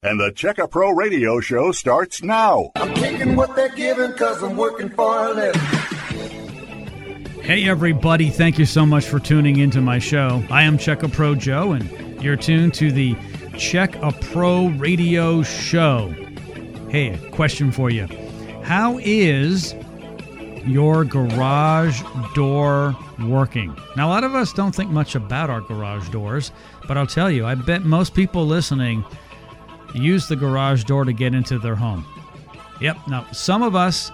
And the Checka Pro Radio Show starts now. I'm taking what they're giving because I'm working for a living. Hey, everybody. Thank you so much for tuning into my show. I am Checka Pro Joe, and you're tuned to the Check a Pro Radio Show. Hey, a question for you How is your garage door working? Now, a lot of us don't think much about our garage doors, but I'll tell you, I bet most people listening use the garage door to get into their home. Yep. Now, some of us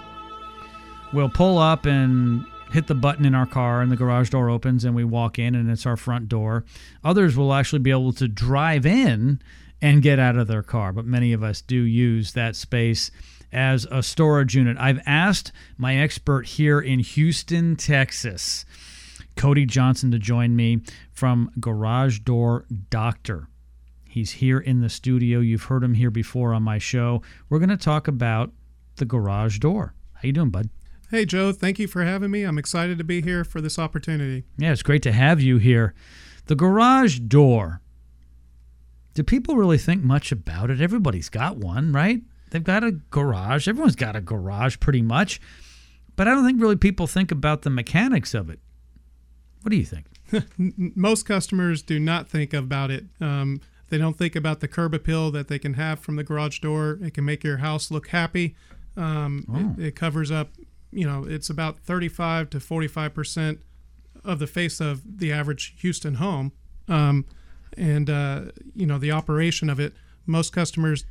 will pull up and hit the button in our car and the garage door opens and we walk in and it's our front door. Others will actually be able to drive in and get out of their car, but many of us do use that space as a storage unit. I've asked my expert here in Houston, Texas, Cody Johnson, to join me from Garage Door Doctor. He's here in the studio. You've heard him here before on my show. We're going to talk about the garage door. How you doing, bud? Hey, Joe. Thank you for having me. I'm excited to be here for this opportunity. Yeah, it's great to have you here. The garage door. Do people really think much about it? Everybody's got one, right? They've got a garage. Everyone's got a garage pretty much. But I don't think really people think about the mechanics of it. What do you think? Most customers do not think about it. Um, they don't think about the curb appeal that they can have from the garage door. It can make your house look happy. Um, Oh. it, it covers up, you know, it's about 35 to 45 percent of the face of the average Houston home. Um, and uh, you know, the operation of it, most customers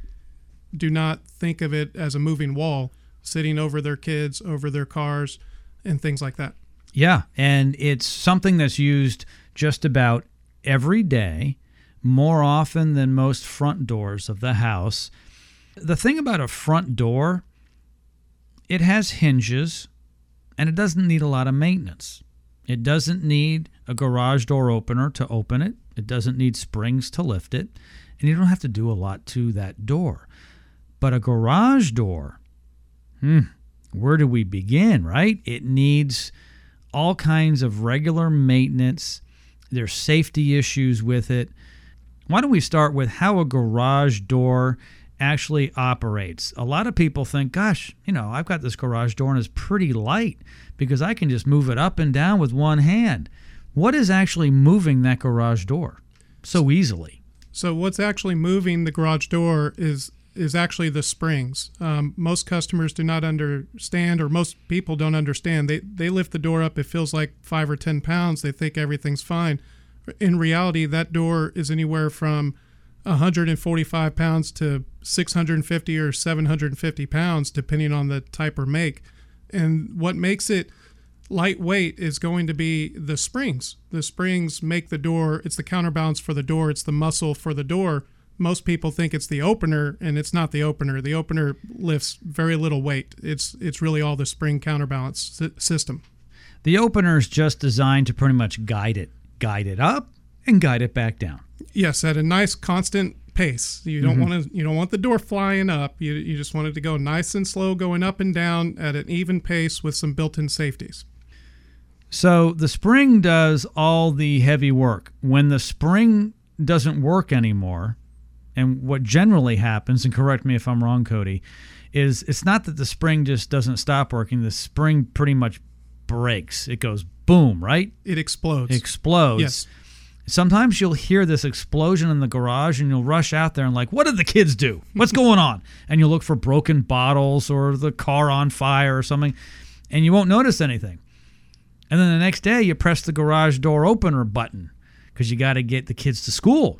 do not think of it as a moving wall sitting over their kids, over their cars, and things like that. Yeah, and it's something that's used just about every day, more often than most front doors of the house. The thing about a front door, it has hinges and it doesn't need a lot of maintenance. It doesn't need a garage door opener to open it. It doesn't need springs to lift it, and you don't have to do a lot to that door. But a garage door, hmm, where do we begin, right? It needs all kinds of regular maintenance. There's safety issues with it. Why don't we start with how a garage door actually operates? A lot of people think, gosh, you know, I've got this garage door and it's pretty light because I can just move it up and down with one hand. What is actually moving that garage door so easily? So what's actually moving the garage door is is actually the springs. Um, most customers do not understand, or most people don't understand. They they lift the door up. It feels like five or ten pounds. They think everything's fine. In reality, that door is anywhere from 145 pounds to 650 or 750 pounds, depending on the type or make. And what makes it lightweight is going to be the springs. The springs make the door, it's the counterbalance for the door, it's the muscle for the door. Most people think it's the opener and it's not the opener. The opener lifts very little weight. It's it's really all the spring counterbalance system. The opener is just designed to pretty much guide it, guide it up and guide it back down. Yes, at a nice constant pace. You don't mm-hmm. want to you don't want the door flying up. You you just want it to go nice and slow going up and down at an even pace with some built-in safeties. So the spring does all the heavy work. When the spring doesn't work anymore, and what generally happens, and correct me if I'm wrong, Cody, is it's not that the spring just doesn't stop working. The spring pretty much breaks. It goes boom, right? It explodes. Explodes. Yes. Sometimes you'll hear this explosion in the garage and you'll rush out there and like, what did the kids do? What's going on? And you'll look for broken bottles or the car on fire or something, and you won't notice anything. And then the next day you press the garage door opener button because you got to get the kids to school.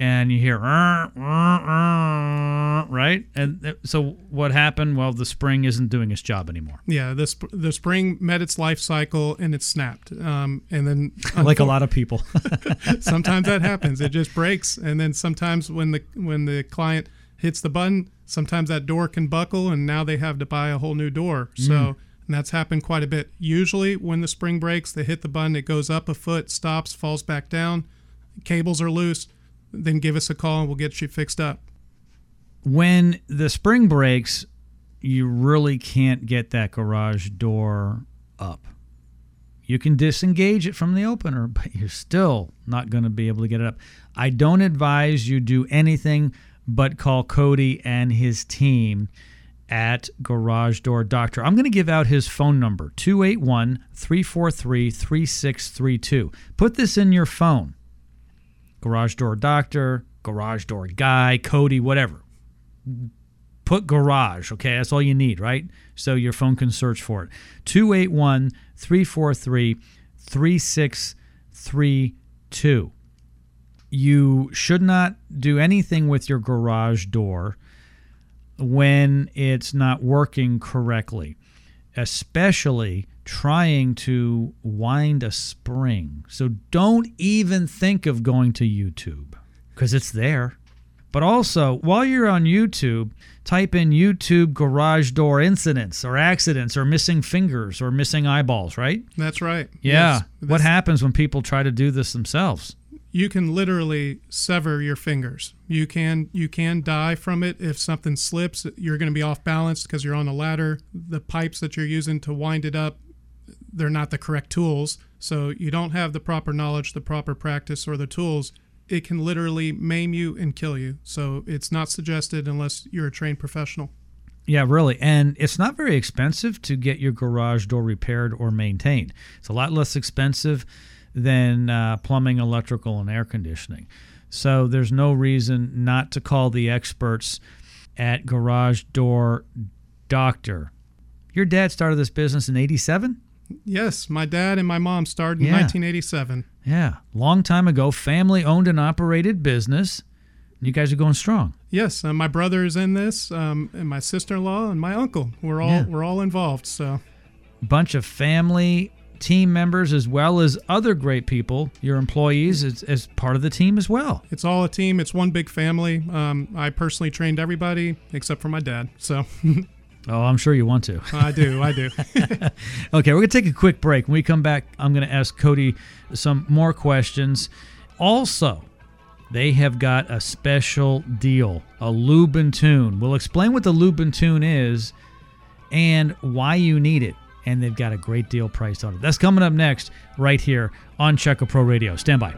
And you hear, "Uh, uh, uh," right? And so what happened? Well, the spring isn't doing its job anymore. Yeah, the sp- the spring met its life cycle and it snapped. Um, and then Like a lot of people. sometimes that happens. It just breaks, and then sometimes when the when the client hits the button, sometimes that door can buckle, and now they have to buy a whole new door. So. And that's happened quite a bit. Usually, when the spring breaks, they hit the button, it goes up a foot, stops, falls back down, cables are loose. Then give us a call and we'll get you fixed up. when the spring breaks, you really can't get that garage door up. You can disengage it from the opener, but you're still not going to be able to get it up. I don't advise you do anything but call Cody and his team at Garage Door Doctor. I'm going to give out his phone number 281 343 3632. Put this in your phone. Garage Door Doctor, Garage Door Guy, Cody, whatever. Put garage, okay? That's all you need, right? So your phone can search for it. 281 343 3632. You should not do anything with your garage door when it's not working correctly, especially trying to wind a spring. So don't even think of going to YouTube because it's there. But also, while you're on YouTube, type in YouTube garage door incidents or accidents or missing fingers or missing eyeballs, right? That's right. Yeah. Yes. What happens when people try to do this themselves? you can literally sever your fingers. You can you can die from it if something slips. You're going to be off balance because you're on a ladder. The pipes that you're using to wind it up, they're not the correct tools. So you don't have the proper knowledge, the proper practice, or the tools. It can literally maim you and kill you. So it's not suggested unless you're a trained professional. Yeah, really. And it's not very expensive to get your garage door repaired or maintained. It's a lot less expensive than uh, plumbing, electrical, and air conditioning. So there's no reason not to call the experts at Garage Door Doctor. Your dad started this business in 87? Yes, my dad and my mom started in Yeah. 1987. Yeah, long time ago, family owned and operated business. You guys are going strong. Yes, uh, my brother is in this, um, and my sister-in-law and my uncle. We're all Yeah. we're all involved. So bunch of family team members as well as other great people your employees as, as part of the team as well it's all a team. It's one big family. Um, I personally trained everybody except for my dad. So oh i'm sure you want to I do, I do. okay we're going to take a quick break when we come back i'm going to ask cody some more questions also they have got a special deal a lube and tune we'll explain what the lube and tune is and why you need it and they've got a great deal priced on it that's coming up next right here on Checka Pro Radio. Stand by.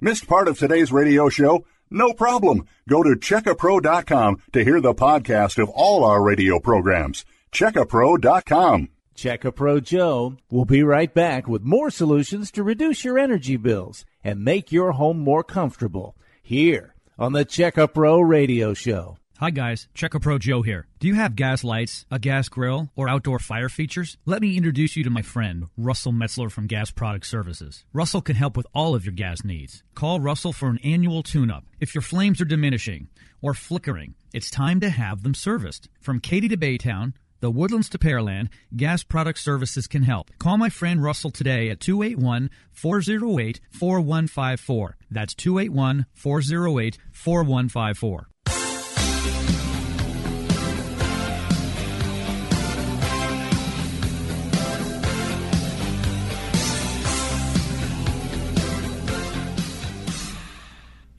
Missed part of today's radio show? No problem. Go to checkapro.com to hear the podcast of all our radio programs. Checkapro.com. Checkapro Joe will be right back with more solutions to reduce your energy bills and make your home more comfortable here on the Checkapro Radio Show. Hi guys, Checka Pro Joe here. Do you have gas lights, a gas grill, or outdoor fire features? Let me introduce you to my friend, Russell Metzler from Gas Product Services. Russell can help with all of your gas needs. Call Russell for an annual tune-up. If your flames are diminishing or flickering, it's time to have them serviced. From Katy to Baytown, the Woodlands to Pearland, Gas Product Services can help. Call my friend Russell today at 281 408 4154. That's 281 408 4154.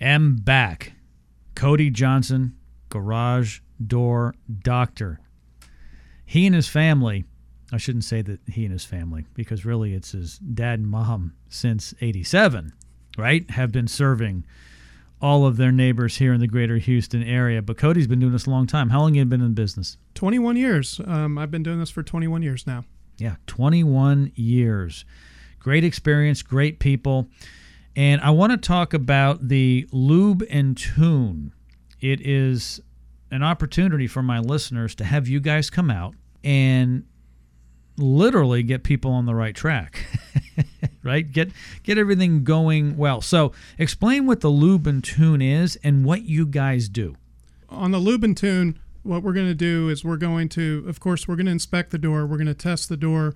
Am back. Cody Johnson, Garage Door Doctor. He and his family, I shouldn't say that he and his family, because really it's his dad and mom since 87, right? Have been serving all of their neighbors here in the greater Houston area. But Cody's been doing this a long time. How long have you been in business? 21 years. Um, I've been doing this for 21 years now. Yeah, 21 years. Great experience, great people. And I want to talk about the Lube and Tune. It is an opportunity for my listeners to have you guys come out and literally get people on the right track. right? Get get everything going well. So, explain what the Lube and Tune is and what you guys do. On the Lube and tune, what we're going to do is we're going to, of course, we're going to inspect the door. We're going to test the door,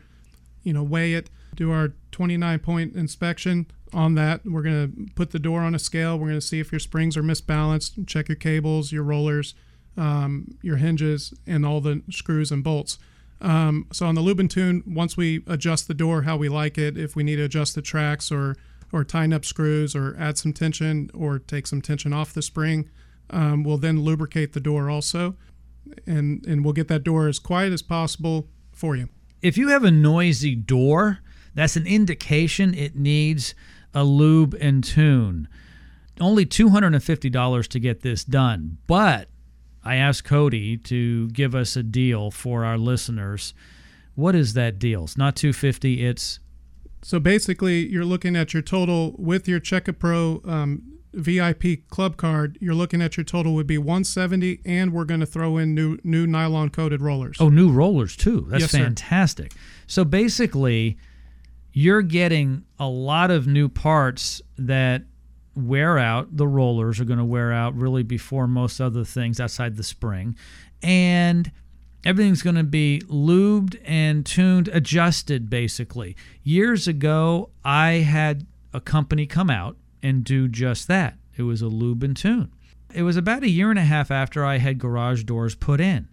you know, weigh it, do our 29 point inspection on that. We're going to put the door on a scale. We're going to see if your springs are misbalanced, check your cables, your rollers, um, your hinges, and all the screws and bolts. Um, so on the Lube and tune, once we adjust the door how we like it, if we need to adjust the tracks or or tighten up screws or add some tension or take some tension off the spring, um, we'll then lubricate the door also, and and we'll get that door as quiet as possible for you. if you have a noisy door, that's an indication it needs a lube and tune. only $250 to get this done, but I asked Cody to give us a deal for our listeners. What is that deal? It's not 250, it's So basically, you're looking at your total with your Checka Pro um, VIP club card. You're looking at your total would be 170, and we're going to throw in new new nylon coated rollers. Oh, new rollers too. That's Yes, sir. fantastic. So basically, you're getting a lot of new parts that wear out. The rollers are going to wear out really before most other things outside the spring. And everything's going to be lubed and tuned, adjusted basically. Years ago, I had a company come out and do just that. It was a lube and tune. It was about a year and a half after I had garage doors put in.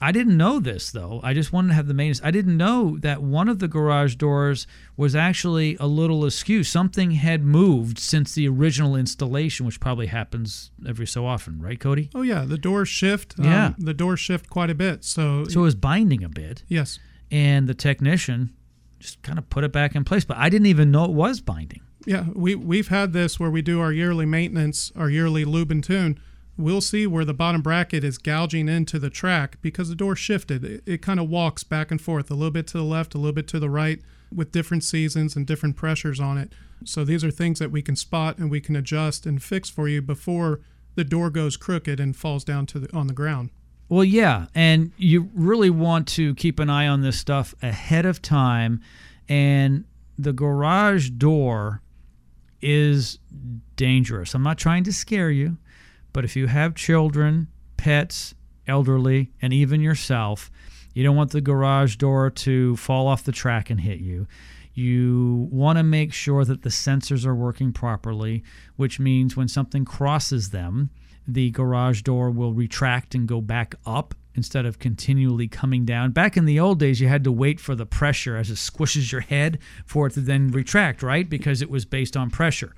I didn't know this though. I just wanted to have the maintenance. I didn't know that one of the garage doors was actually a little askew. Something had moved since the original installation, which probably happens every so often, right, Cody? Oh yeah, the doors shift. Yeah. um, the doors shift quite a bit. So, So it was binding a bit, yes, and the technician just kind of put it back in place. But I didn't even know it was binding. yeah, we we've had this where we do our yearly maintenance, our yearly lube and tune. We'll see where the bottom bracket is gouging into the track because the door shifted. It, it kind of walks back and forth, a little bit to the left, a little bit to the right, with different seasons and different pressures on it. So these are things that we can spot and we can adjust and fix for you before the door goes crooked and falls down to the on the ground. Well, yeah, and you really want to keep an eye on this stuff ahead of time. And the garage door is dangerous. I'm not trying to scare you, but if you have children, pets, elderly, and even yourself, you don't want the garage door to fall off the track and hit you. You want to make sure that the sensors are working properly, which means when something crosses them, the garage door will retract and go back up instead of continually coming down. Back in the old days, you had to wait for the pressure as it squishes your head for it to then retract, right? Because it was based on pressure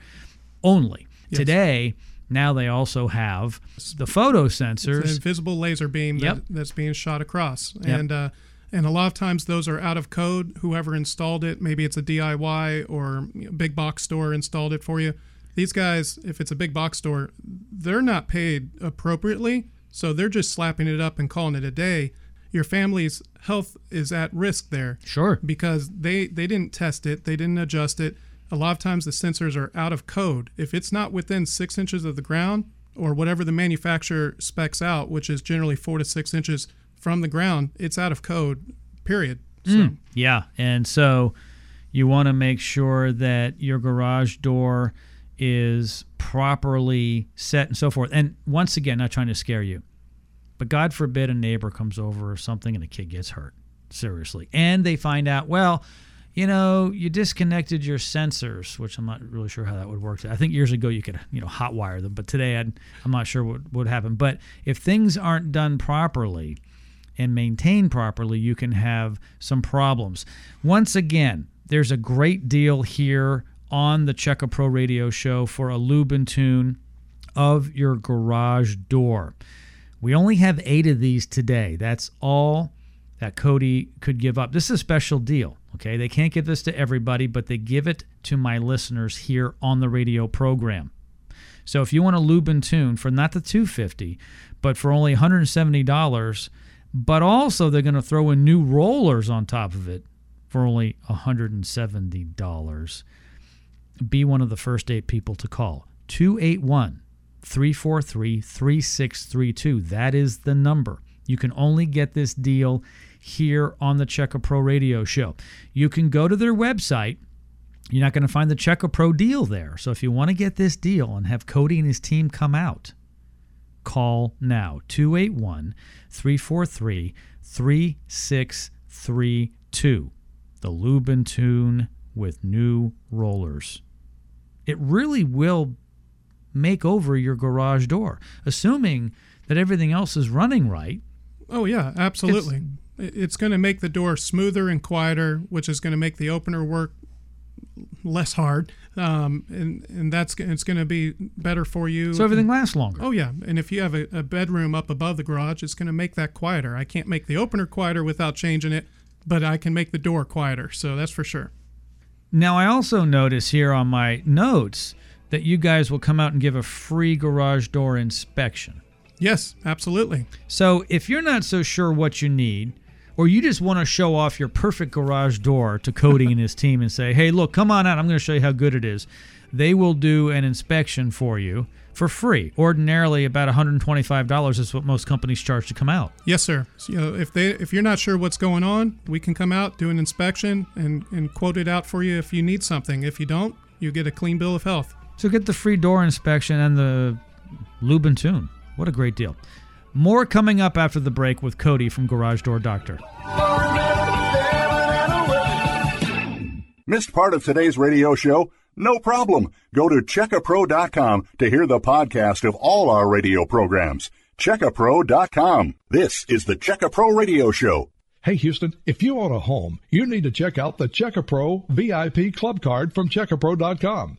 only. Today, now they also have the photo It's an sensors. invisible laser beam Yep. that, that's being shot across, and uh, and a lot of times those are out of code. Whoever installed it, maybe it's a DIY or you know, big box store installed it for you. These guys, if it's a big box store, they're not paid appropriately, so they're just slapping it up and calling it a day. Your family's health is at risk there Sure. because they they didn't test it, they didn't adjust it. A lot of times the sensors are out of code. If it's not within six inches of the ground or whatever the manufacturer specs out, which is generally four to six inches from the ground, it's out of code. Period. Hmm. So Yeah, and so you want to make sure that your garage door is properly set and so forth. And once again, not trying to scare you, but God forbid a neighbor comes over or something and a kid gets hurt. Seriously. And they find out, well, you know, you disconnected your sensors, which I'm not really sure how that would work. I think years ago you could, you know, hotwire them, but today I'd, I'm not sure what would happen. But if things aren't done properly, and maintained properly, you can have some problems. Once again, there's a great deal here on the Checka Pro Radio Show for a lube and tune of your garage door. We only have eight of these today. That's all that Cody could give up. This is a special deal. Okay, they can't give this to everybody, but they give it to my listeners here on the radio program. So if you want a lube and tune for not the 250, but for only $170, but also they're going to throw in new rollers on top of it for only $170. Be one of the first eight people to call. 281 343 3632. That is the number. You can only get this deal here on the Checka Pro Radio Show. You can go to their website. You're not going to find the Checka Pro deal there. So if you want to get this deal and have Cody and his team come out, call now 281 343 3632. The Lube and tune with new rollers. It really will make over your garage door, assuming that everything else is running right. Oh yeah, absolutely. It- It's going to make the door smoother and quieter, which is going to make the opener work less hard, um, and and that's it's going to be better for you. So everything lasts longer. Oh yeah, and if you have a, a bedroom up above the garage, it's going to make that quieter. I can't make the opener quieter without changing it, but I can make the door quieter. So that's for sure. Now, I also notice here on my notes that you guys will come out and give a free garage door inspection. Yes, absolutely. So if you're not so sure what you need, or you just want to show off your perfect garage door to Cody and his team and say, hey, look, come on out. I'm going to show you how good it is. They will do an inspection for you for free. Ordinarily, about $125 is what most companies charge to come out. Yes, sir. So, you know, if they if you're not sure what's going on, we can come out, do an inspection, and and quote it out for you if you need something. If you don't, you get a clean bill of health. So get the free door inspection and the lube and tune. What a great deal. More coming up after the break with Cody from Garage Door Doctor. Missed part of today's radio show? No problem. Go to checkapro.com to hear the podcast of all our radio programs. Checkapro.com. This is the Checkapro Radio Show. Hey Houston, if you own a home, you need to check out the Checkapro VIP Club Card from checkapro.com.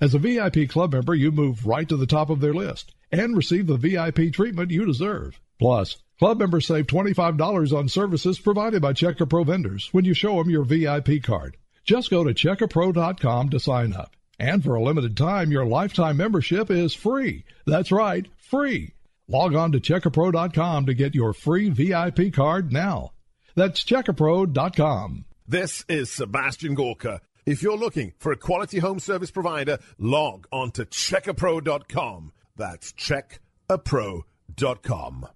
As a VIP club member, you move right to the top of their list and receive the VIP treatment you deserve. Plus, club members save $25 on services provided by Checkapro vendors when you show them your VIP card. Just go to checkapro.com to sign up. And for a limited time, your lifetime membership is free. That's right, free. Log on to checkapro.com to get your free VIP card now. That's checkapro.com. This is Sebastian Gorka. If you're looking for a quality home service provider, log on to checkapro.com. That's checkapro.com.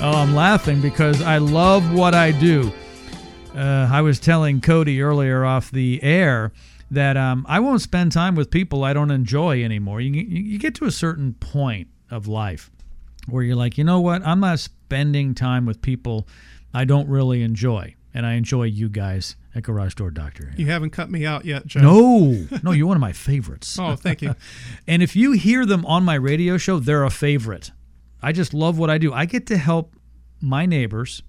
Oh, I'm laughing because I love what I do. Uh, I was telling Cody earlier off the air that um, I won't spend time with people I don't enjoy anymore. You, you, you get to a certain point of life where you're like, you know what? I'm not spending time with people I don't really enjoy. And I enjoy you guys at Garage Door Doctor. You haven't cut me out yet, Joe. No, no, you're one of my favorites. Oh, thank you. and if you hear them on my radio show, they're a favorite. I just love what I do. I get to help my neighbors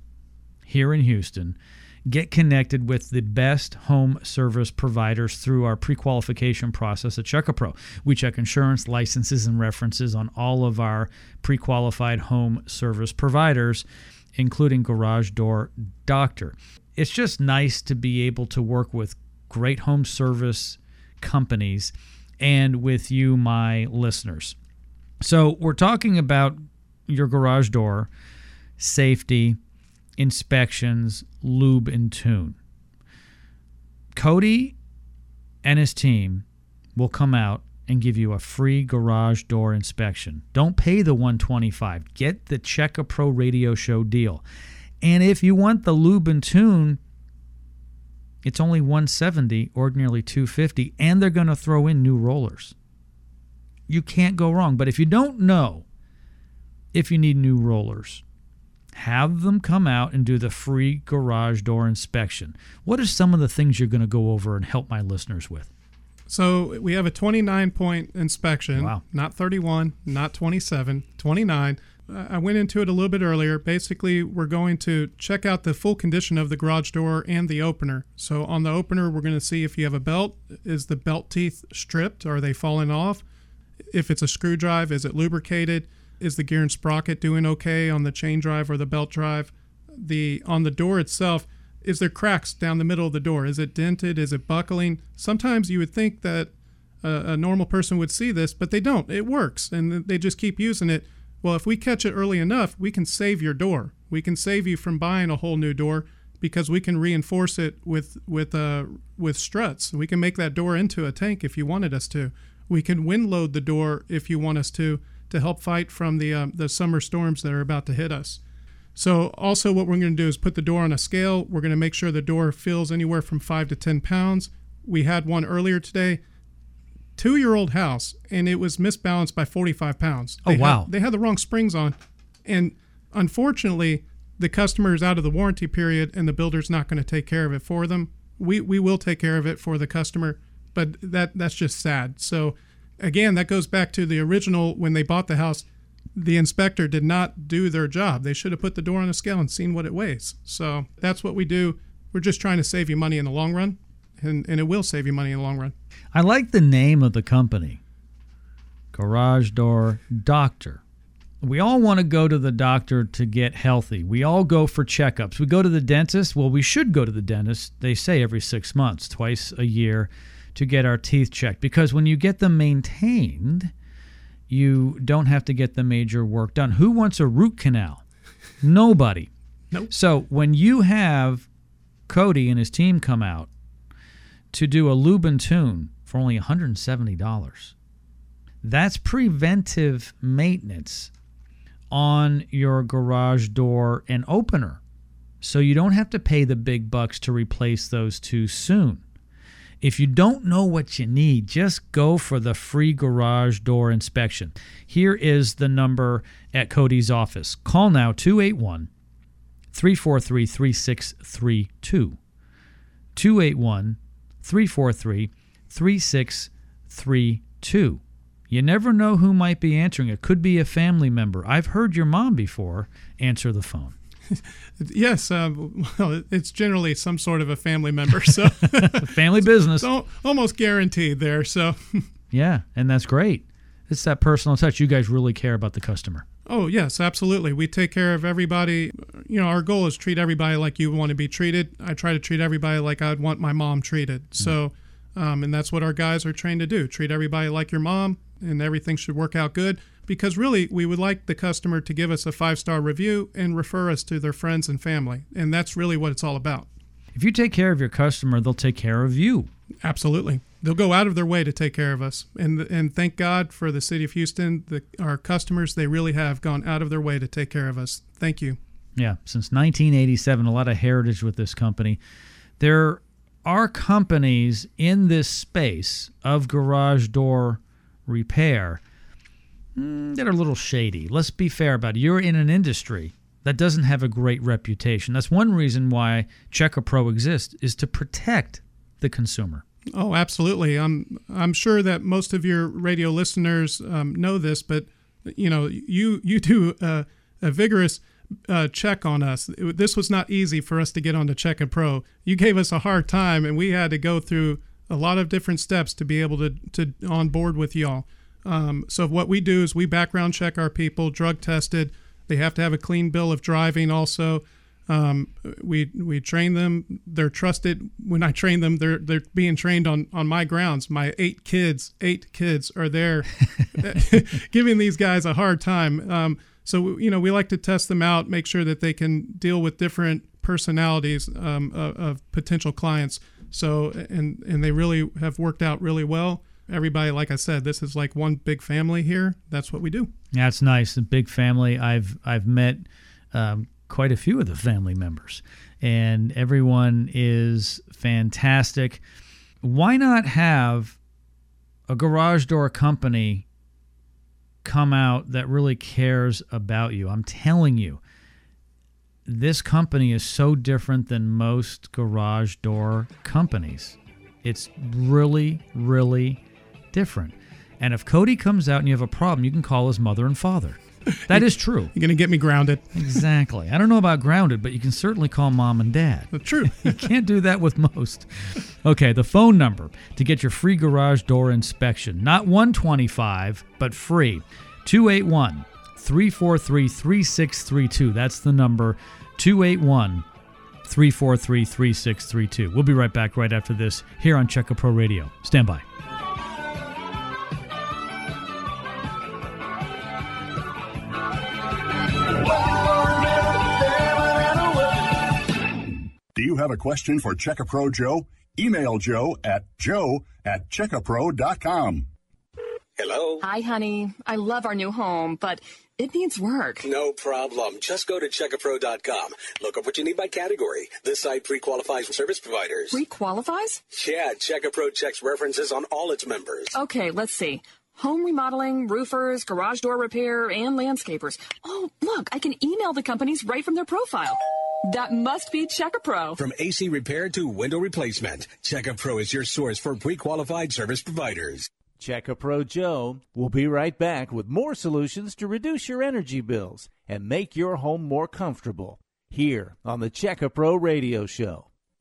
here in Houston get connected with the best home service providers through our pre-qualification process at CheckAPro. We check insurance, licenses, and references on all of our pre-qualified home service providers, including Garage Door Doctor. It's just nice to be able to work with great home service companies and with you, my listeners. So we're talking about your garage door, safety, inspections, lube, and tune. Cody and his team will come out and give you a free garage door inspection. Don't pay the 125. Get the Check a Pro radio show deal. And if you want the lube and tune, it's only 170 ordinarily 250 and they're going to throw in new rollers. You can't go wrong. But if you don't know if you need new rollers, have them come out and do the free garage door inspection. What are some of the things you're going to go over and help my listeners with? So we have a 29 point inspection, Wow. not 31, not 27, 29. Uh, I went into it a little bit earlier. Basically, we're going to check out the full condition of the garage door and the opener. So on the opener, we're going to see if you have a belt. Is the belt teeth stripped? Are they falling off? If it's a screw drive, is it lubricated? Is the gear and sprocket doing okay on the chain drive or the belt drive? The on the door itself, is there cracks down the middle of the door? Is it dented? Is it buckling? Sometimes you would think that a, a normal person would see this, but they don't. It works, and they just keep using it. Well, if we catch it early enough, we can save your door. We can save you from buying a whole new door because we can reinforce it with with uh, with struts. We can make that door into a tank if you wanted us to. We can wind load the door if you want us to to help fight from the um, the summer storms that are about to hit us. So also what we're going to do is put the door on a scale. We're going to make sure the door fills anywhere from five to ten pounds. We had one earlier today, two year old house, and it was misbalanced by 45 pounds. Oh, They had- wow. they had the wrong springs on, and unfortunately, the customer is out of the warranty period and the builder's not going to take care of it for them. We we will take care of it for the customer, but that that's just sad. So again, that goes back to the original when they bought the house. The inspector did not do their job. They should have put the door on a scale and seen what it weighs. So that's what we do. We're just trying to save you money in the long run, and, and it will save you money in the long run. I like the name of the company Garage Door Doctor. We all want to go to the doctor to get healthy. We all go for checkups. We go to the dentist. Well, we should go to the dentist, they say every six months, twice a year, to get our teeth checked. Because when you get them maintained, you don't have to get the major work done. Who wants a root canal? Nobody. Nope. So when you have Cody and his team come out to do a lube and tune for only $170, that's preventive maintenance on your garage door and opener. So you don't have to pay the big bucks to replace those too soon. If you don't know what you need, just go for the free garage door inspection. Here is the number at Cody's office. Call now 281 343 3632. 281 343 3632. You never know who might be answering. It could be a family member. I've heard your mom before answer the phone. Yes, um, well, it's generally some sort of a family member, so family business. so almost guaranteed there. So, Yeah, and that's great. It's that personal touch. You guys really care about the customer. oh yes, absolutely. We take care of everybody. You know, our goal is treat everybody like you want to be treated. I try to treat everybody like I'd want my mom treated. So, um, and that's what our guys are trained to do: treat everybody like your mom, and everything should work out good. Because really, we would like the customer to give us a five star review and refer us to their friends and family, and that's really what it's all about. If you take care of your customer, they'll take care of you. Absolutely. They'll go out of their way to take care of us. And and thank God for the city of Houston, the, our customers, they really have gone out of their way to take care of us. Thank you. Yeah, since 1987, a lot of heritage with this company. There are companies in this space of garage door repair mm, that are a little shady. Let's be fair about it. You're in an industry that doesn't have a great reputation. That's one reason why Checka Pro exists is to protect the consumer. Oh, absolutely. I'm I'm sure that most of your radio listeners um, know this, but you know, you you do a, a vigorous uh, check on us. This was not easy for us to get onto Checka Pro. You gave us a hard time, and we had to go through a lot of different steps to be able to to on board with y'all. Um, so what we do is we background check our people, drug tested. They have to have a clean bill of driving. Also, um, we we train them. They're trusted. When I train them, they're they're being trained on on my grounds. My eight kids, eight kids are there, giving these guys a hard time. Um, so you know we like to test them out, make sure that they can deal with different personalities um, of, of potential clients. So and and they really have worked out really well. Everybody, like I said, this is like one big family here. That's what we do. Yeah, That's nice. A big family. I've I've met um, quite a few of the family members, and everyone is fantastic. Why not have a garage door company come out that really cares about you? I'm telling you, this company is so different than most garage door companies. It's really, really different. And if Cody comes out and you have a problem, you can call his mother and father. That is true. You're gonna get me grounded. Exactly. I don't know about grounded, but you can certainly call mom and dad. True. You can't do that with most. Okay, the phone number to get your free garage door inspection. Not 125, but free. 281 343 3632. That's the number. 281 343 3632. We'll be right back right after this here on Checka Pro Radio. Stand by. Do you have a question for Checkapro Joe? Email Joe at joe at checkapro.com. Hello? Hi, honey. I love our new home, but it needs work. No problem. Just go to checkapro.com. Look up what you need by category. This site pre-qualifies service providers. Pre-qualifies? Yeah, Checkapro checks references on all its members. Okay, let's see. Home remodeling, roofers, garage door repair, and landscapers. Oh, look, I can email the companies right from their profile. That must be Check a Pro. From AC repair to window replacement, Checka Pro is your source for pre-qualified service providers. Checka Pro Joe will be right back with more solutions to reduce your energy bills and make your home more comfortable here on the Checka Pro Radio Show.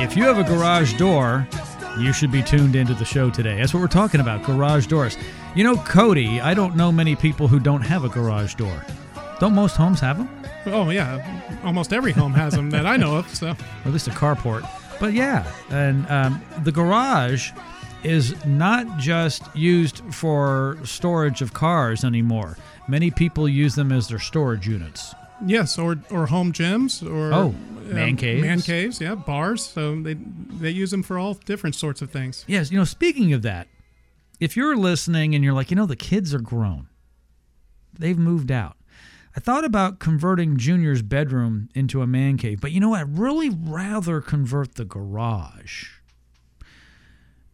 If you have a garage door, you should be tuned into the show today. That's what we're talking about garage doors. You know, Cody, I don't know many people who don't have a garage door. Don't most homes have them? Oh yeah, almost every home has them that I know of. So, or at least a carport. But yeah, and um, the garage is not just used for storage of cars anymore. Many people use them as their storage units. Yes, or or home gyms or oh, um, man caves. man caves, yeah, bars. So they they use them for all different sorts of things. Yes, you know, speaking of that, if you're listening and you're like, you know, the kids are grown, they've moved out. I thought about converting Junior's bedroom into a man cave, but you know, I'd really rather convert the garage.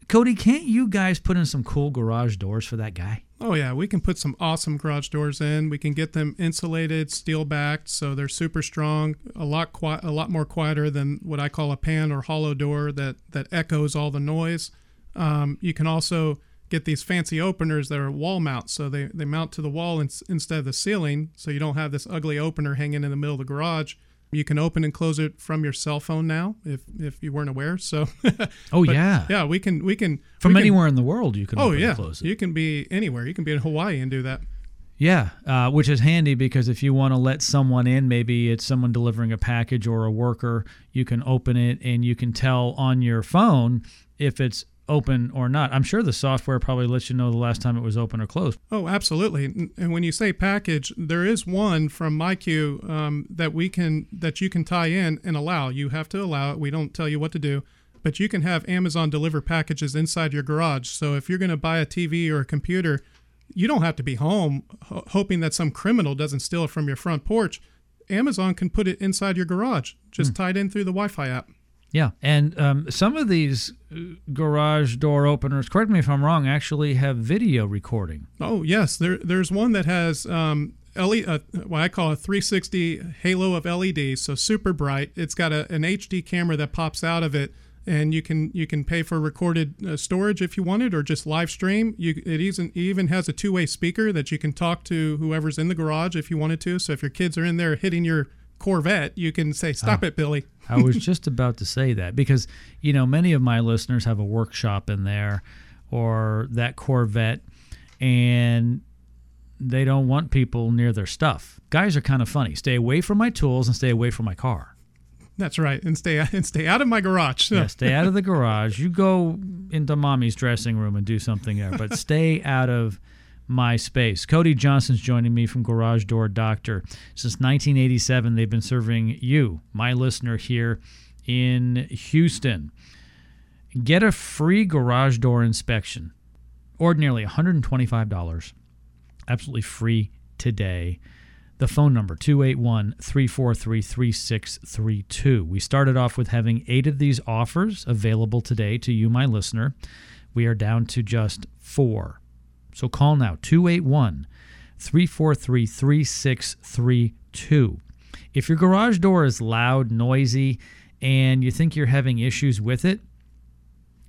Cody, can't you guys put in some cool garage doors for that guy? Oh yeah, we can put some awesome garage doors in. We can get them insulated, steel backed, so they're super strong. A lot qui- a lot more quieter than what I call a pan or hollow door that that echoes all the noise. Um, you can also get these fancy openers that are wall mount, so they they mount to the wall in, instead of the ceiling, so you don't have this ugly opener hanging in the middle of the garage. You can open and close it from your cell phone now, if if you weren't aware. So, oh yeah, yeah, we can we can from we anywhere in the world you can. Oh open yeah, and close it. you can be anywhere. You can be in Hawaii and do that. Yeah, uh, which is handy because if you want to let someone in, maybe it's someone delivering a package or a worker, you can open it and you can tell on your phone if it's open or not. I'm sure the software probably lets you know the last time it was open or closed. Oh, absolutely. And when you say package, there is one from MyQ um, that we can that you can tie in and allow. You have to allow it. We don't tell you what to do, but you can have Amazon deliver packages inside your garage. So if you're going to buy a TV or a computer, you don't have to be home ho- hoping that some criminal doesn't steal it from your front porch. Amazon can put it inside your garage, just Hmm. tied in through the Wi-Fi app. Yeah, and um, some of these uh, garage door openers, correct me if I'm wrong, actually have video recording. Oh yes, there there's one that has um, LED, uh, what I call a 360 halo of LEDs, so super bright. It's got a, an HD camera that pops out of it, and you can you can pay for recorded uh, storage if you wanted, or just live stream. You it even even has a two way speaker that you can talk to whoever's in the garage if you wanted to. So if your kids are in there hitting your Corvette, you can say, "Stop Ah. it, Billy." I was just about to say that because, you know, many of my listeners have a workshop in there or that Corvette and they don't want people near their stuff. Guys are kind of funny. Stay away from my tools and stay away from my car. That's right, and stay and stay out of my garage. Yeah, stay out of the garage. You go into mommy's dressing room and do something there, but stay out of my space. Cody Johnson's joining me from Garage Door Doctor. Since 1987, they've been serving you, my listener, here in Houston. Get a free garage door inspection, ordinarily $125, absolutely free today. The phone number 281 343 3632. We started off with having eight of these offers available today to you, my listener. We are down to just four. So call now 281 343 3632. If your garage door is loud, noisy, and you think you're having issues with it,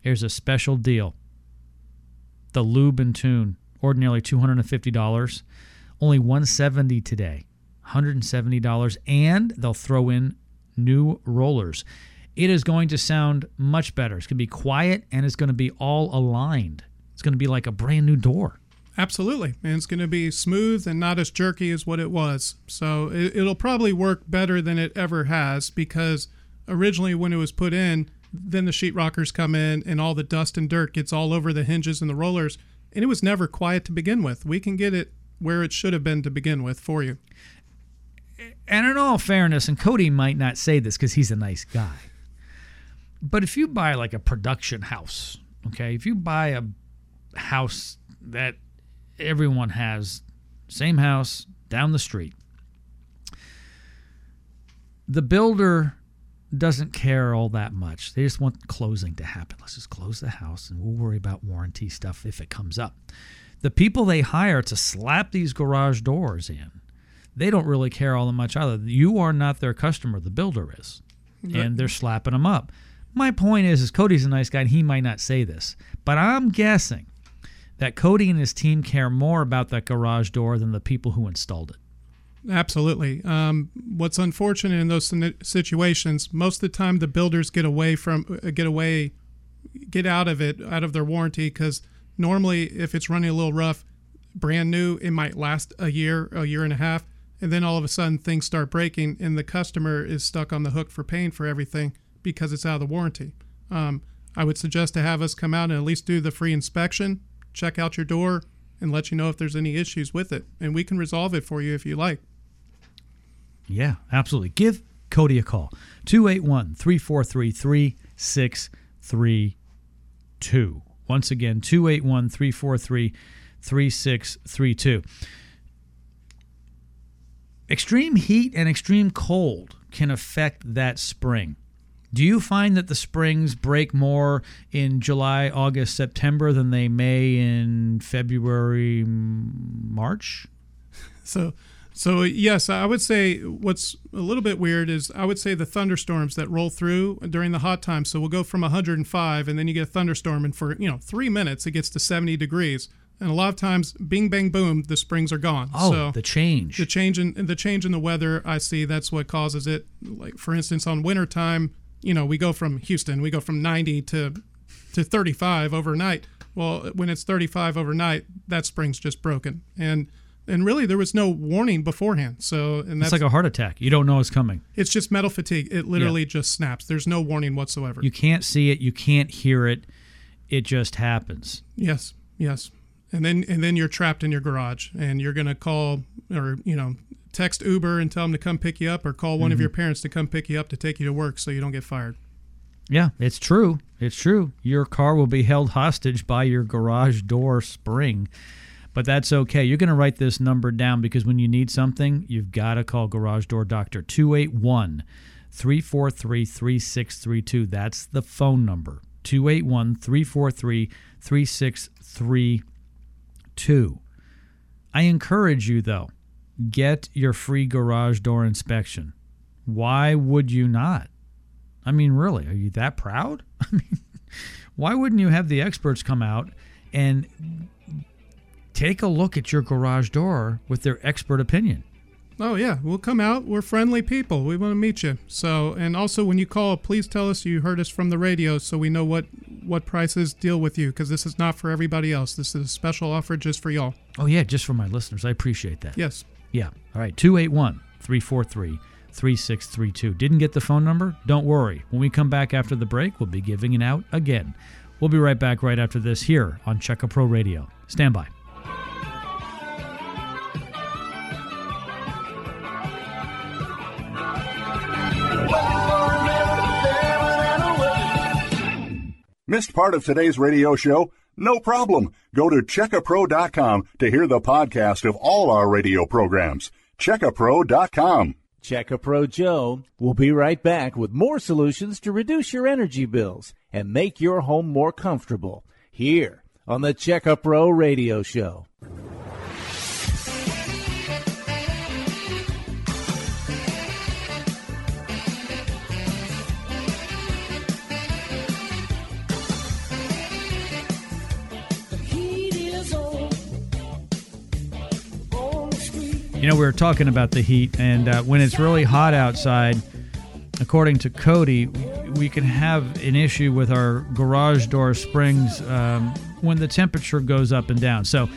here's a special deal. The Lube and Tune, ordinarily $250, only 170 today. $170 and they'll throw in new rollers. It is going to sound much better. It's going to be quiet and it's going to be all aligned. It's going to be like a brand new door. Absolutely, and it's going to be smooth and not as jerky as what it was. So it, it'll probably work better than it ever has because originally when it was put in, then the sheetrockers come in and all the dust and dirt gets all over the hinges and the rollers, and it was never quiet to begin with. We can get it where it should have been to begin with for you. And in all fairness, and Cody might not say this because he's a nice guy, but if you buy like a production house, okay, if you buy a house that everyone has, same house down the street, the builder doesn't care all that much. They just want closing to happen. Let's just close the house and we'll worry about warranty stuff if it comes up. The people they hire to slap these garage doors in, they don't really care all that much either. You are not their customer, the builder is. And they're slapping them up. My point is, is Cody's a nice guy and he might not say this, but I'm guessing that Cody and his team care more about that garage door than the people who installed it. Absolutely. Um, what's unfortunate in those situations, most of the time the builders get away from uh, get away, get out of it, out of their warranty because normally if it's running a little rough, brand new, it might last a year, a year and a half, and then all of a sudden things start breaking and the customer is stuck on the hook for paying for everything because it's out of the warranty. Um, I would suggest to have us come out and at least do the free inspection, check out your door, and let you know if there's any issues with it, and we can resolve it for you if you like. Yeah, absolutely. Give Cody a call 281 343 3632. Once again, 281 343 3632. Extreme heat and extreme cold can affect that spring. Do you find that the springs break more in July, August, September than they may in February, March? So, so yes, I would say what's a little bit weird is I would say the thunderstorms that roll through during the hot times. So we'll go from 105, and then you get a thunderstorm, and for you know three minutes it gets to 70 degrees. And a lot of times, bing bang boom, the springs are gone. Oh, so the change. the change in the change in the weather, I see that's what causes it. Like for instance, on wintertime, you know, we go from Houston, we go from 90 to to 35 overnight. Well, when it's 35 overnight, that spring's just broken, and and really there was no warning beforehand. So and It's that's like a heart attack. You don't know it's coming. it's just metal fatigue. It literally just snaps. There's no warning whatsoever. You can't see it, you can't hear it. It just happens. Yes, yes. And then and then you're trapped in your garage, and you're gonna call or you know text Uber and tell them to come pick you up, or call one of Mhm. your parents to come pick you up to take you to work so you don't get fired. Yeah, it's true. It's true. Your car will be held hostage by your garage door spring. But that's okay. You're going to write this number down because when you need something, you've got to call Garage Door Doctor 281 343 3632. That's the phone number 281 343 3632. I encourage you, though, get your free garage door inspection. Why would you not? I mean, really, are you that proud? I mean, why wouldn't you have the experts come out and take a look at your garage door with their expert opinion? Oh yeah, we'll come out. We're friendly people. We want to meet you. So, and also when you call, please tell us you heard us from the radio, so we know what what prices deal with you, because this is not for everybody else. This is a special offer just for y'all. Oh, yeah, just for my listeners. I appreciate that. Yes. Yeah. All right. 281 343 3632. Didn't get the phone number? Don't worry. When we come back after the break, we'll be giving it out again. We'll be right back right after this here on Check Pro Radio. Stand by. Missed part of today's radio show? No problem. Go to checkapro.com to hear the podcast of all our radio programs. Checkapro.com. Checkapro Joe will be right back with more solutions to reduce your energy bills and make your home more comfortable here on the Checkapro Radio Show. You know, we were talking about the heat, and uh, when it's really hot outside, according to Cody, we can have an issue with our garage door springs um, when the temperature goes up and down. So,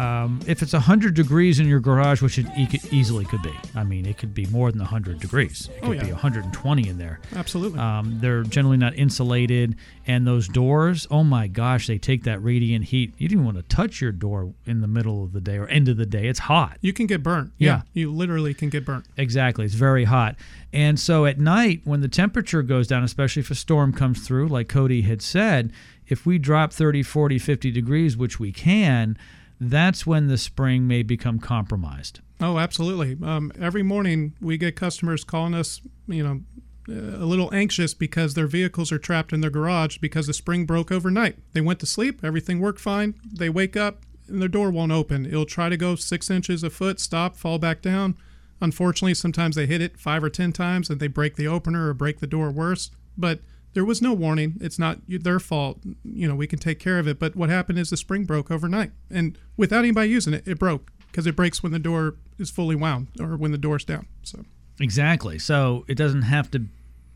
Um, if it's 100 degrees in your garage, which it e- easily could be, I mean, it could be more than 100 degrees. It Oh, could yeah. be 120 in there. Absolutely. Um, they're generally not insulated, and those doors, oh my gosh, they take that radiant heat. You don't even want to touch your door in the middle of the day or end of the day. It's hot. you can get burnt. Yeah. You literally can get burnt. Exactly. It's very hot. And so at night, when the temperature goes down, especially if a storm comes through, like Cody had said, if we drop 30, 40, 50 degrees, which we can, that's when the spring may become compromised. Oh, absolutely. Um, every morning we get customers calling us, you know, a little anxious because their vehicles are trapped in their garage because the spring broke overnight. They went to sleep, everything worked fine. They wake up and their door won't open. It'll try to go six inches a foot, stop, fall back down. Unfortunately, sometimes they hit it five or ten times and they break the opener or break the door worse. But there was no warning. It's not their fault. You know, we can take care of it. But what happened is the spring broke overnight. And without anybody using it, it broke because it breaks when the door is fully wound or when the door's down. So Exactly. So it doesn't have to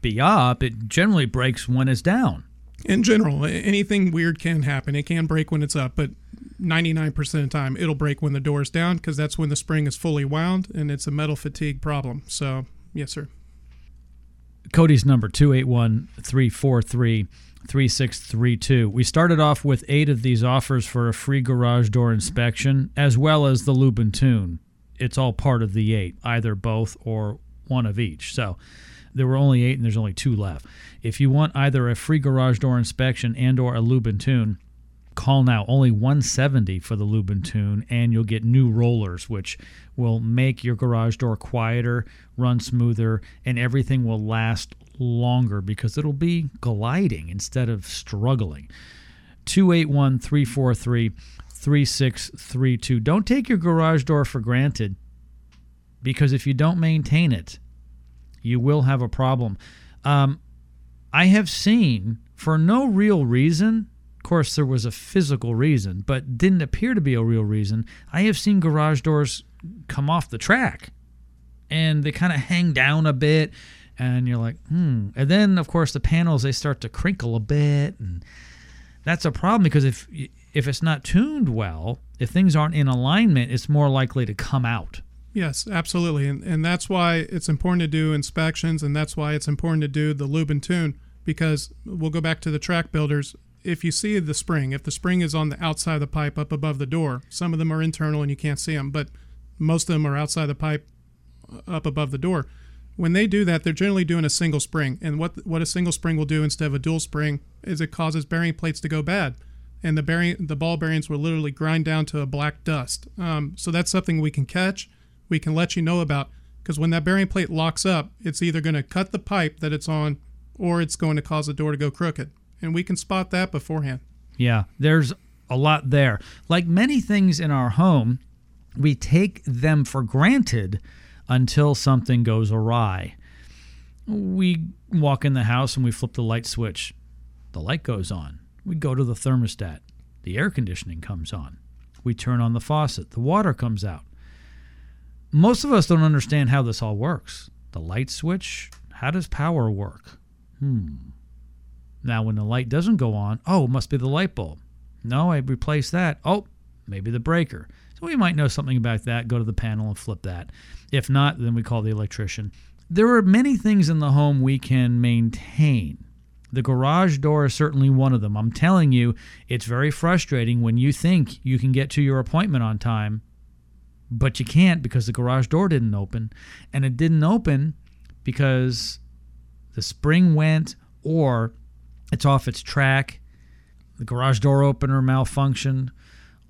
be up, it generally breaks when it's down. in general, anything weird can happen. It can break when it's up, but 99% of the time it'll break when the door's down because that's when the spring is fully wound and it's a metal fatigue problem. So, yes, sir. Cody's number 281 343 3632. We started off with eight of these offers for a free garage door inspection, as well as the lube and tune. It's all part of the eight, either both or one of each. So there were only eight and there's only two left. If you want either a free garage door inspection and or a lube and tune, call now only 170 for the lube and tune and you'll get new rollers which will make your garage door quieter, run smoother and everything will last longer because it'll be gliding instead of struggling. 281-343-3632. Don't take your garage door for granted because if you don't maintain it, you will have a problem. Um, I have seen, for no real reason, course, there was a physical reason, but didn't appear to be a real reason. I have seen garage doors come off the track and they kind of hang down a bit, and you're like, hmm. And then, of course, the panels they start to crinkle a bit, and that's a problem because if if it's not tuned well, if things aren't in alignment, it's more likely to come out. Yes, absolutely. And, and that's why it's important to do inspections, and that's why it's important to do the lube and tune because we'll go back to the track builders. If you see the spring, if the spring is on the outside of the pipe up above the door, some of them are internal and you can't see them, but most of them are outside the pipe uh, up above the door. When they do that, they're generally doing a single spring. And what what a single spring will do instead of a dual spring is it causes bearing plates to go bad and the bearing the ball bearings will literally grind down to a black dust. Um, so that's something we can catch, we can let you know about because when that bearing plate locks up, it's either going to cut the pipe that it's on, or it's going to cause the door to go crooked, and we can spot that beforehand. Yeah, there's a lot there. Like many things in our home, we take them for granted until something goes awry. We walk in the house and we flip the light switch. The light goes on. We go to the thermostat. The air conditioning comes on. We turn on the faucet. The water comes out. Most of us don't understand how this all works. The light switch, how does power work? Hmm. Now, when the light doesn't go on, oh, it must be the light bulb. No, I replaced that. Oh, maybe the breaker. So we might know something about that, go to the panel and flip that. If not, then we call the electrician. There are many things in the home we can maintain. The garage door is certainly one of them. I'm telling you, it's very frustrating when you think you can get to your appointment on time, but you can't because the garage door didn't open. And it didn't open because the spring went or it's off its track, the garage door opener malfunctioned.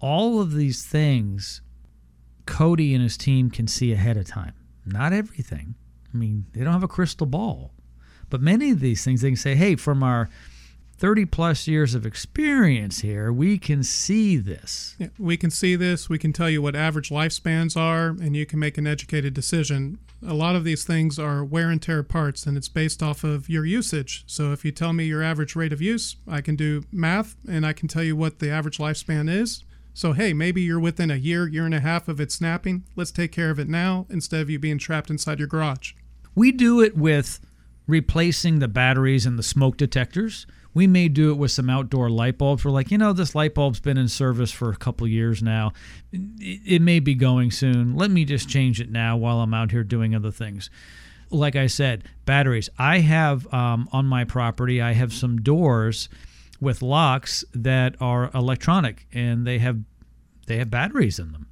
All of these things, Cody and his team can see ahead of time. Not everything. I mean, they don't have a crystal ball. But many of these things, they can say, hey, from our 30 plus years of experience here, we can see this. Yeah, we can see this. We can tell you what average lifespans are, and you can make an educated decision. A lot of these things are wear and tear parts, and it's based off of your usage. So if you tell me your average rate of use, I can do math and I can tell you what the average lifespan is. So, hey, maybe you're within a year, year and a half of it snapping. Let's take care of it now instead of you being trapped inside your garage. We do it with replacing the batteries and the smoke detectors. We may do it with some outdoor light bulbs. We're like, you know, this light bulb's been in service for a couple years now. It may be going soon. Let me just change it now while I'm out here doing other things. Like I said, batteries. I have um, on my property, I have some doors with locks that are electronic and they have they have batteries in them.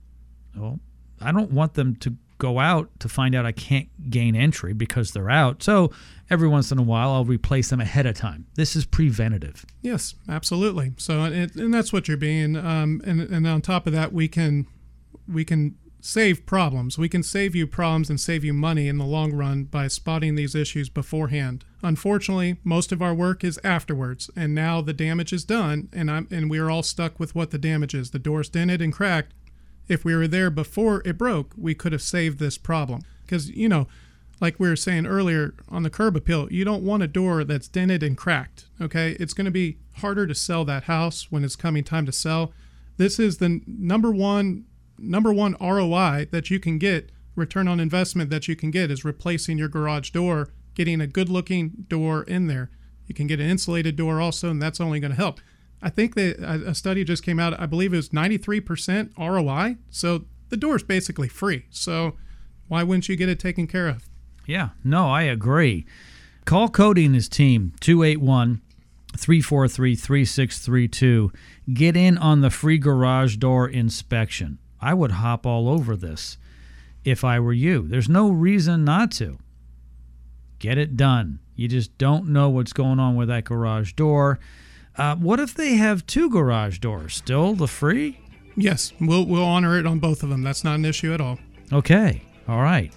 Well, I don't want them to go out to find out I can't gain entry because they're out. So every once in a while, I'll replace them ahead of time. This is preventative. Yes, absolutely. So, and, and that's what you're being. Um, and and on top of that, we can we can save problems. We can save you problems and save you money in the long run by spotting these issues beforehand. Unfortunately, most of our work is afterwards, and now the damage is done, and I'm and we are all stuck with what the damage is. The door's dented and cracked. If we were there before it broke, we could have saved this problem. Because you know, like we were saying earlier on the curb appeal, you don't want a door that's dented and cracked. Okay, it's going to be harder to sell that house when it's coming time to sell. This is the number one number one ROI that you can get, return on investment that you can get is replacing your garage door, getting a good looking door in there. You can get an insulated door also, and that's only going to help. I think that a study just came out, I believe it was 93% ROI. So the door is basically free. So why wouldn't you get it taken care of? Yeah, no, I agree. Call Cody and his team, 281 343 3632. Get in on the free garage door inspection. I would hop all over this if I were you. There's no reason not to. Get it done. You just don't know what's going on with that garage door. Uh, what if they have two garage doors? Still the free? Yes, we'll we'll honor it on both of them. That's not an issue at all. Okay. All right.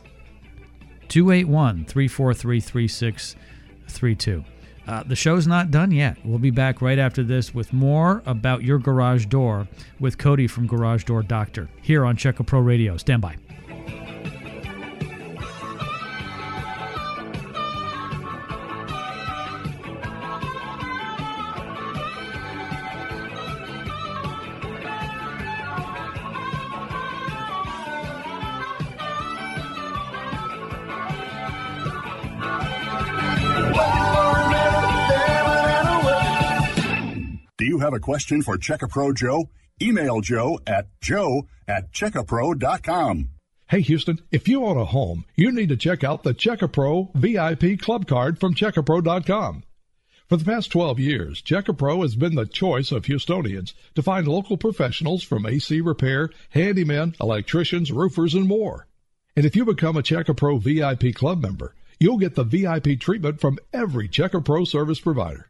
281 343 3632. Uh, the show's not done yet. We'll be back right after this with more about your garage door with Cody from Garage Door Doctor here on Check Pro Radio. Stand by. Question for Checkapro Joe? Email Joe at joe at checkapro.com. Hey Houston, if you own a home, you need to check out the Checkapro VIP Club Card from checkapro.com. For the past 12 years, Checkapro has been the choice of Houstonians to find local professionals from AC repair, handymen, electricians, roofers, and more. And if you become a Checkapro VIP Club member, you'll get the VIP treatment from every Checkapro service provider.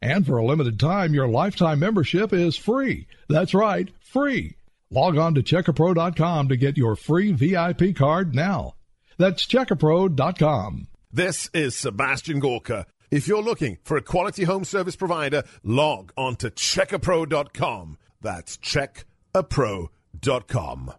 And for a limited time, your lifetime membership is free. That's right, free. Log on to checkapro.com to get your free VIP card now. That's checkapro.com. This is Sebastian Gorka. If you're looking for a quality home service provider, log on to checkapro.com. That's checkapro.com.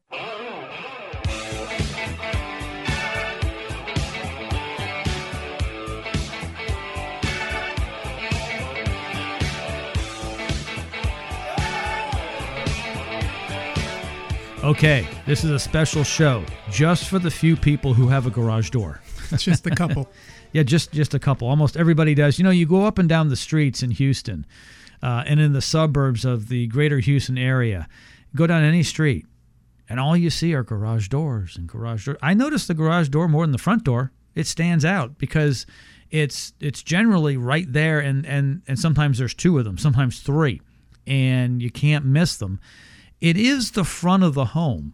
Okay, this is a special show just for the few people who have a garage door. just a couple. yeah, just just a couple. Almost everybody does. You know, you go up and down the streets in Houston, uh, and in the suburbs of the greater Houston area, go down any street, and all you see are garage doors and garage doors. I notice the garage door more than the front door. It stands out because it's it's generally right there, and and and sometimes there's two of them, sometimes three, and you can't miss them it is the front of the home.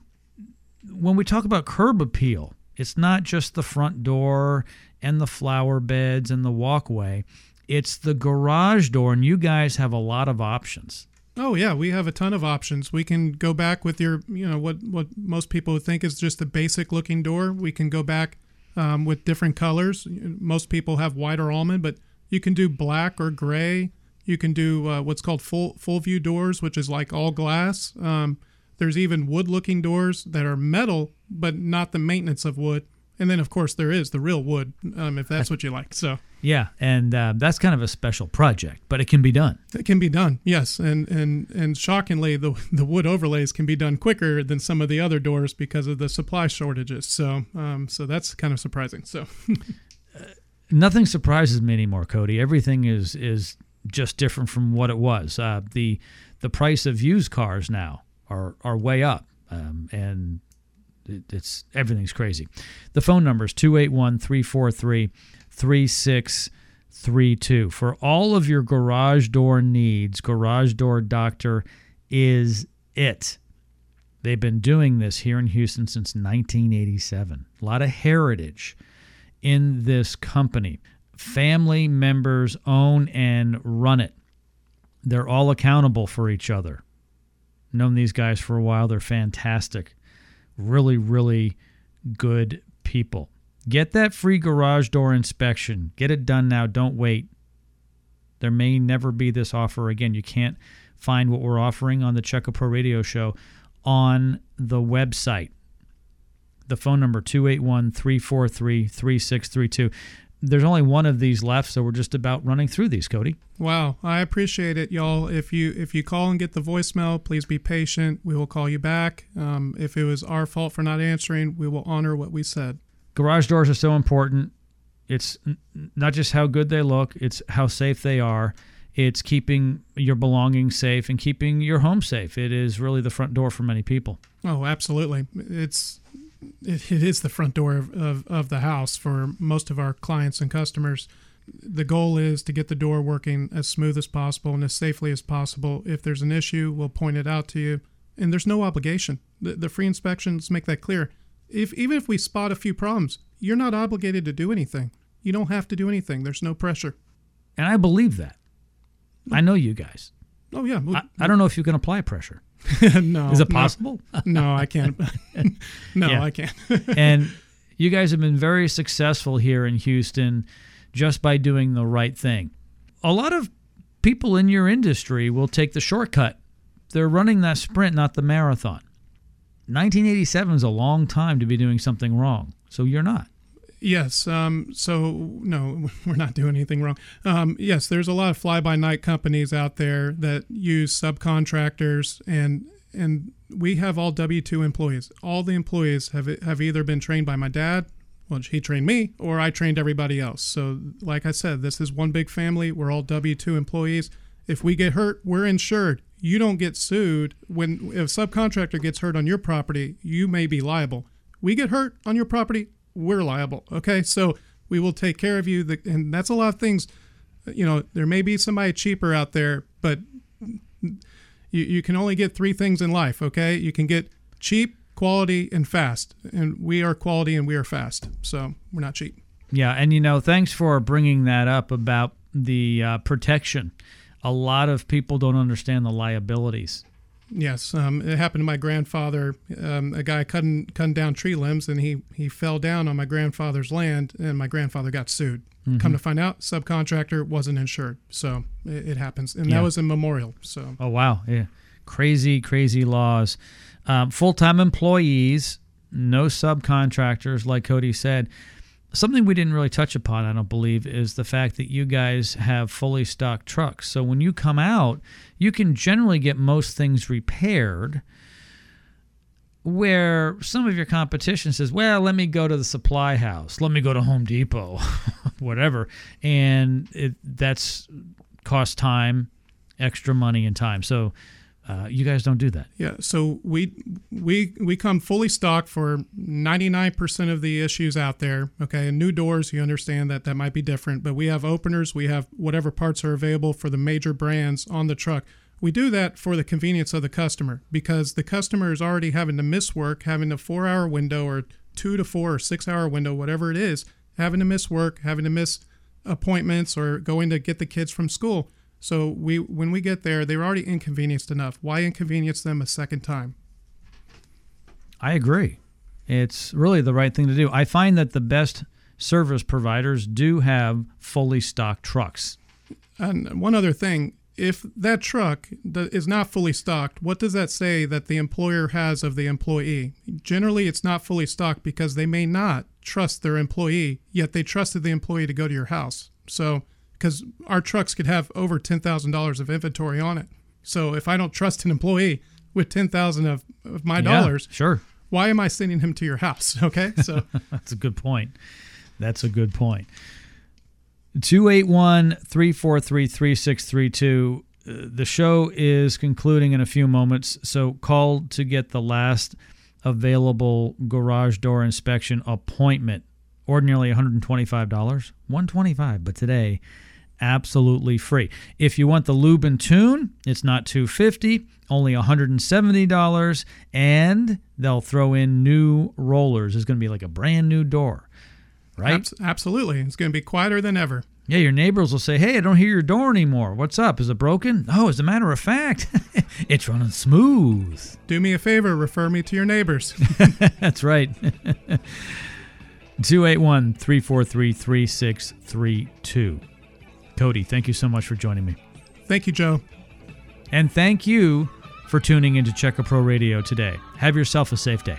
When we talk about curb appeal, it's not just the front door and the flower beds and the walkway. It's the garage door, and you guys have a lot of options. Oh yeah, we have a ton of options. We can go back with your, you know, what what most people think is just a basic looking door. We can go back um, with different colors. Most people have white or almond, but you can do black or gray. You can do uh, what's called full full view doors, which is like all glass. Um, there's even wood looking doors that are metal, but not the maintenance of wood. And then, of course, there is the real wood, um, if that's what you like. So Yeah, and uh, that's kind of a special project, but it can be done. it can be done, yes. And and and shockingly, the the wood overlays can be done quicker than some of the other doors because of the supply shortages. So um, so that's kind of surprising. So Nothing surprises me anymore, Cody. Everything is is just different from what it was. Uh, the the price of used cars now are are way up, um, and it, it's everything's crazy. The phone number is 281-343-3632 for all of your garage door needs. Garage Door Doctor is it. They've been doing this here in Houston since 1987. A lot of heritage in this company. Family members own and run it. They're all accountable for each other. Known these guys for a while. They're fantastic. Really, really good people. Get that free garage door inspection. Get it done now. Don't wait. There may never be this offer again. You can't find what we're offering on the Checka Pro Radio Show on the website. The phone number 281-343-3632. There's only one of these left, so we're just about running through these, Cody. Wow, I appreciate it, y'all. If you if you call and get the voicemail, please be patient. We will call you back. Um, if it was our fault for not answering, we will honor what we said. Garage doors are so important. It's n- not just how good they look, it's how safe they are. It's keeping your belongings safe and keeping your home safe. It is really the front door for many people. Oh, absolutely. It's it, it is the front door of, of, of the house for most of our clients and customers. The goal is to get the door working as smooth as possible and as safely as possible. If there's an issue, we'll point it out to you. And there's no obligation. The, the free inspections make that clear. If even if we spot a few problems, you're not obligated to do anything. You don't have to do anything. There's no pressure. And I believe that. I know you guys. Oh yeah. I, I don't know if you can apply pressure. no. Is it no. possible? No, I can't. no, Yeah. I can't. and you guys have been very successful here in Houston just by doing the right thing. A lot of people in your industry will take the shortcut. They're running that sprint, not the marathon. 1987 is a long time to be doing something wrong. So you're not. Yes. Um, so no, we're not doing anything wrong. Um, yes, there's a lot of fly-by-night companies out there that use subcontractors, and and we have all W two employees. All the employees have have either been trained by my dad, well, he trained me, or I trained everybody else. So, like I said, this is one big family. We're all W two employees. If we get hurt, we're insured. You don't get sued when if a subcontractor gets hurt on your property. You may be liable. We get hurt on your property, we're liable. Okay, so we will take care of you. And that's a lot of things. You know, there may be somebody cheaper out there, but you, you can only get three things in life. Okay, you can get cheap, quality, and fast. And we are quality and we are fast. So we're not cheap. Yeah, and you know, thanks for bringing that up about the uh, protection. A lot of people don't understand the liabilities. Yes, um, it happened to my grandfather. Um, a guy cutting cutting down tree limbs, and he he fell down on my grandfather's land, and my grandfather got sued. Mhm. Come to find out, subcontractor wasn't insured, so it, it happens, and Yeah. that was in Memorial. So Oh wow, yeah, crazy, crazy laws. Um, Full-time employees, no subcontractors, like Cody said. Something we didn't really touch upon, I don't believe, is the fact that you guys have fully stocked trucks. So when you come out, you can generally get most things repaired. Where some of your competition says, "Well, let me go to the supply house, let me go to Home Depot, whatever," and it, that's cost time, extra money, and time. So uh, you guys don't do that. Yeah, so we we we come fully stocked for 99% of the issues out there. Okay, and new doors, you understand that that might be different, but we have openers, we have whatever parts are available for the major brands on the truck. We do that for the convenience of the customer because the customer is already having to miss work, having a 4-hour window or 2 to 4 or 6-hour window, whatever it is, having to miss work, having to miss appointments or going to get the kids from school. So we when we get there, they're already inconvenienced enough. Why inconvenience them a second time? I agree. It's really the right thing to do. I find that the best service providers do have fully stocked trucks. And one other thing, if that truck is not fully stocked, what does that say that the employer has of the employee? Generally, it's not fully stocked because they may not trust their employee, yet they trusted the employee to go to your house. So, because our trucks could have over $10,000 of inventory on it. So, if I don't trust an employee with 10,000 of, of my Yeah, dollars, sure. why am I sending him to your house? Okay. So, That's a good point. That's a good point. 281 343 3632. Uh, The show is concluding in a few moments, so call to get the last available garage door inspection appointment. Ordinarily $125, 125 but today absolutely free. If you want the lube and tune, it's not 250, only $170 and they'll throw in new rollers. It's going to be like a brand new door. Right? abs- absolutely. It's going to be quieter than ever. Yeah, your neighbors will say, "Hey, I don't hear your door anymore. What's up? Is it broken?" Oh, as a matter of fact, it's running smooth. Do me a favor, refer me to your neighbors. That's right. 281 343 3632. Cody, thank you so much for joining me. Thank you, Joe. And thank you for tuning into Checka Pro Radio today. Have yourself a safe day.